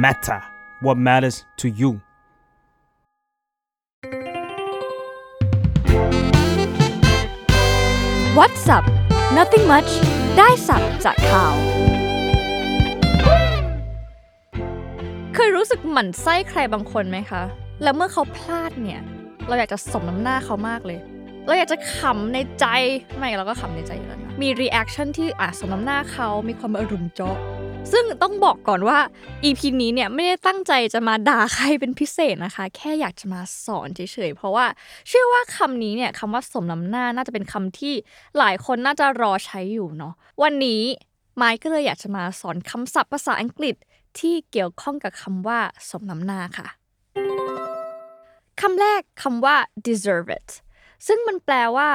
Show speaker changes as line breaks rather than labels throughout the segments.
matter what matters to you
What's up Nothing much ได้ศัพท์จากข่าว เคยรู้สึกหมั่นไส้ใครบางคนไหมคะ แล้วเมื่อเขาพลาดเนี่ย เราอยากจะสมน้ำหน้าเขามากเลย เราอยากจะขำในใจ ไม่เราก็ขำในใจอยู่แล้วนะมี reaction ที่อะสมน้ำหน้าเขา มีความอารมณ์เจาะ ซึ่งต้องบอกก่อนว่า EP นี้เนี่ยไม่ได้ตั้งใจจะมาด่าใครเป็นพิเศษนะคะ แค่อยากจะมาสอนเฉยๆ เพราะว่าเชื่อว่าคำนี้เนี่ยคำว่าสมน้ำหน้าน่าจะเป็นคำที่หลายคนน่าจะรอใช้อยู่เนาะวันนี้ไมค์ก็เลยอยากจะมาสอนคำศัพท์ภาษาอังกฤษที่เกี่ยวข้องกับคำว่าสมน้ำหน้าค่ะคำแรกคำว่า deserve it ซึ่งมันแปลว่า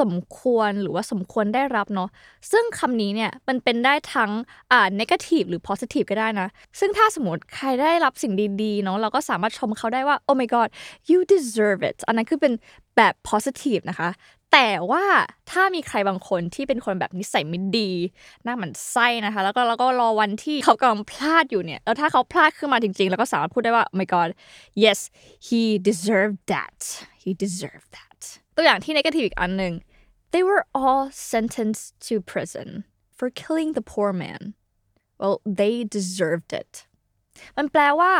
สมควรหรือว่าสมควรได้รับเนาะซึ่งคำนี้เนี่ยมันเป็นได้ทั้งอ่า negative หรือ positive ก็ได้นะ ซึ่งถ้าสมมติใครได้รับสิ่งดีๆเนาะเราก็สามารถชมเขาได้ว่า oh my god you deserve it อันนั้นคือเป็น แบบ positive นะคะ แต่ว่าถ้ามีใครบางคนที่เป็นคนแบบนิสัยไม่ดี หน้าหมันไส้นะคะ แล้วก็แล้วก็รอวันที่เขากำลังพลาดอยู่เนี่ยแล้วถ้าเขาพลาดขึ้นมาจริงๆ แล้วก็สามารถพูดได้ว่า oh my god yes he deserved that he deserved that ตัวอย่างที่ negative อีกอันหนึ่ง they were all sentenced to prison for killing the poor man well they deserved it มันแปลว่า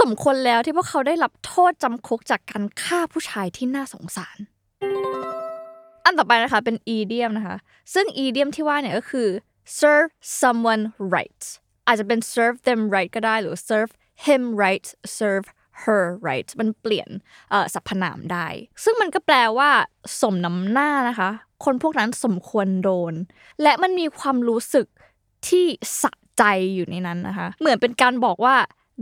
สมควรแล้วที่พวกเขาได้รับโทษจำคุกจากการฆ่าผู้ชายที่น่าสงสาร อันต่อไปนะคะเป็น idiom นะคะ ซึ่ง idiom ที่ว่าเนี่ยก็คือ serve someone right อาจจะเป็น serve them right ก็ได้หรือ serve him right serve her right มันเปลี่ยนสรรพนามได้ ซึ่งมันก็แปลว่า สมน้ำหน้านะคะ คนพวกนั้นสมควรโดน และมันมีความรู้สึกที่สะใจอยู่ในนั้นนะคะ เหมือนเป็นการบอกว่า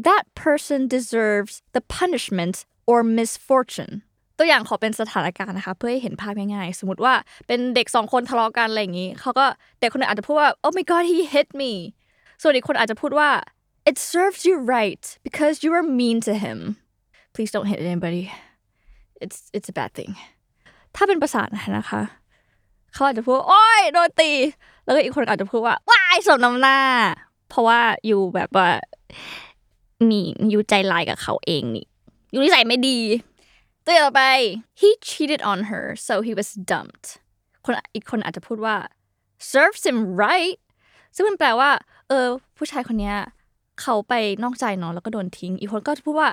that person deserves the punishment or misfortune ตัวอย่างขอเป็นสถานการณ์นะคะเพื่อให้เห็นภาพง่ายๆ สมมติว่าเป็นเด็กสองคนทะเลาะกันอะไรอย่างนี้เขาก็เด็กคนหนึงอาจจะพูดว่า oh my god he hit me ส่วนอีกคนอาจจะพูดว่า it serves you right because you were mean to him please don't hit anybody it's it's a bad thing ถ้าเป็นภาษาไทยนะคะเขาอาจจะพูดโอ้ยโดนตี แล้วก็อีกคนอาจจะพูดว่าว้ายสมน้ำหน้า เพราะว่าอยู่แบบว่า นี่อยู่ใจลายกับเขาเองนี่อยู่นิสัยไม่ดีตัวต่อไป he cheated on her so he was dumped คนอีกคนอาจจะพูดว่า serves him right ซึ่งมันแปลว่า เออ ผู้ชายคนเนี้ยเขาไปนอกใจเนาะแล้วก็โดนทิ้ง อีกคนก็จะพูดว่า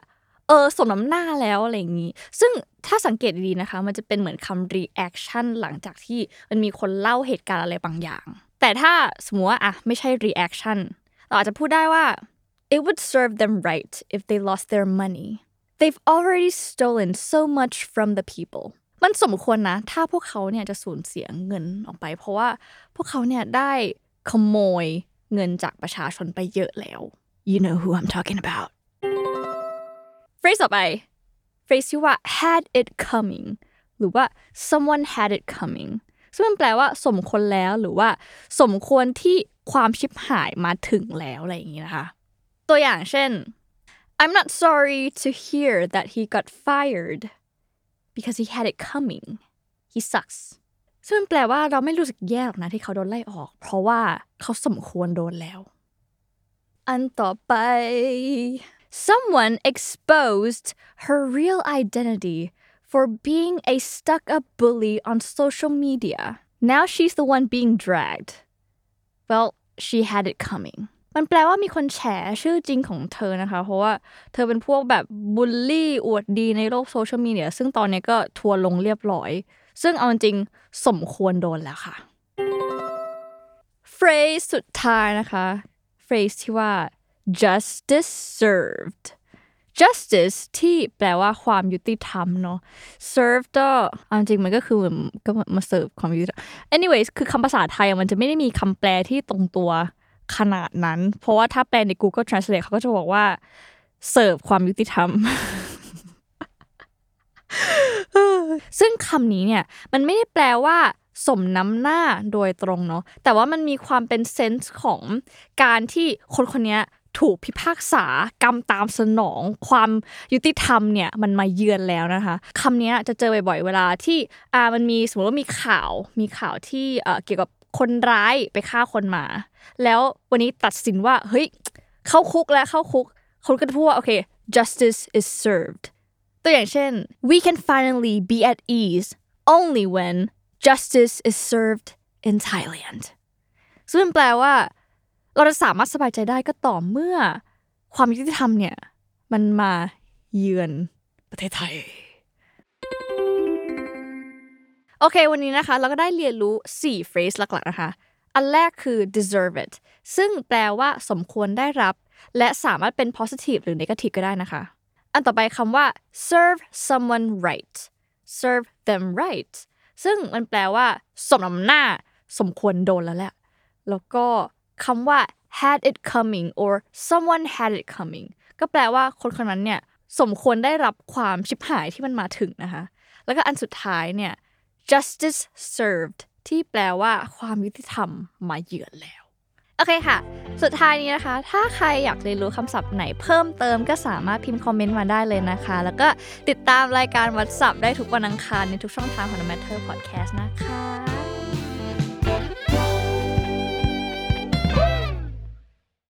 เออสมน้ำหน้าแล้วอะไรอย่างนี้ ซึ่งถ้าสังเกตดีนะคะ มันจะเป็นเหมือนคำ reaction หลังจากที่มันมีคนเล่าเหตุการณ์อะไรบางอย่าง แต่ถ้าสมมติว่าอะไม่ใช่ reaction เราอาจจะพูดได้ว่า it would serve them right if they lost their money they've already stolen so much from the people มันสมควรนะ ถ้าพวกเขาเนี่ยจะสูญเสียเงินออกไป เพราะว่าพวกเขาเนี่ยได้ขโมยเงินจากประชาชนไปเยอะแล้ว you know who I'm talking about phrase ต่อไป phrase ที่ว่า had it coming หรือว่า someone had it coming ซึ่งมันแปลว่าสมควรแล้วหรือว่า สมควรที่ความชิบหายมาถึงแล้วอะไรอย่างนี้นะคะ ตัวอย่างเช่น I'm not sorry to hear that he got fired because he had it coming he sucks ซึ่งมันแปลว่าเราไม่รู้สึกแย่หรอกนะที่เขาโดนไล่ออก เพราะว่าเขาสมควรโดนแล้ว อันต่อไป someone exposed her real identity for being a stuck-up bully on social media now she's the one being dragged well she had it coming มันแปลว่ามีคนแฉชื่อจริงของเธอนะคะ เพราะว่าเธอเป็นพวกแบบบูลลี่อวดดีในโลกโซเชียลมีเดียซึ่งตอนนี้ก็ทัวร์ลงเรียบร้อย ซึ่งเอาจริงสมควรโดนแล้วค่ะ phrase สุดท้ายนะคะ phrase ที่ว่า justice served justice ที่แปลว่าความยุติธรรมเนาะ serve ก็เอาจริงมันก็คือก็มาเสิร์ฟความยุติธรรม anyways คือคำภาษาไทยมันจะไม่ได้มีคำแปลที่ตรงตัว ขนาดนั้น เพราะว่าถ้าแปลใน Google Translate เขาก็จะบอกว่าเสิร์ฟความยุติธรรม ซึ่งคำนี้เนี่ย มันไม่ได้แปลว่า สมน้ำหน้าโดยตรงเนาะแต่ว่ามันมีความเป็นเซนส์ของการที่คนคนนี้ถูกพิพากษากรรมตามสนอง ความยุติธรรมเนี่ยมันมาเยือนแล้วนะคะคำนี้จะเจอบ่อยๆเวลาที่อ่ามันมีสมมติว่ามีข่าวมีข่าวที่เอ่อเกี่ยวกับ คนร้ายไปฆ่าคนมา แล้ววันนี้ตัดสินว่าเฮ้ยเข้าคุกแล้วเข้าคุกคนก็จะพูดว่าโอเค justice is served ตัวอย่างเช่น we can finally be at ease only when justice is served in Thailand ซึ่งแปลว่า เราจะสามารถสบายใจได้ก็ต่อเมื่อ ความยุติธรรมเนี่ย มันมาเยือนประเทศไทย โอเค วันนี้นะคะ เราก็ได้เรียนรู้ 4 phrase หลักๆนะคะ อันแรกคือ deserve it ซึ่งแปลว่าสมควรได้รับ และสามารถเป็น positive หรือ negative ก็ได้นะคะ อันต่อไปคำว่า serve someone right serve them right ซึ่งมันแปลว่า สมน้ำหน้า สมควรโดนแล้วแหละ แล้วก็คำว่า had it coming or someone had it coming ก็แปลว่าคนคนนั้นเนี่ยสมควรได้รับความชิบหายที่มันมาถึงนะคะ แล้วก็อันสุดท้ายเนี่ย justice served ที่แปลว่าความยุติธรรมมาเยือนแล้ว โอเคค่ะ สุดท้ายนี้นะคะ ถ้าใครอยากเรียนรู้คำศัพท์ไหนเพิ่มเติมก็สามารถพิมพ์คอมเมนต์มาได้เลยนะคะ แล้วก็ติดตามรายการวัดศัพท์ได้ทุกวันอังคารในทุกช่องทางของ The Matter Podcast นะคะ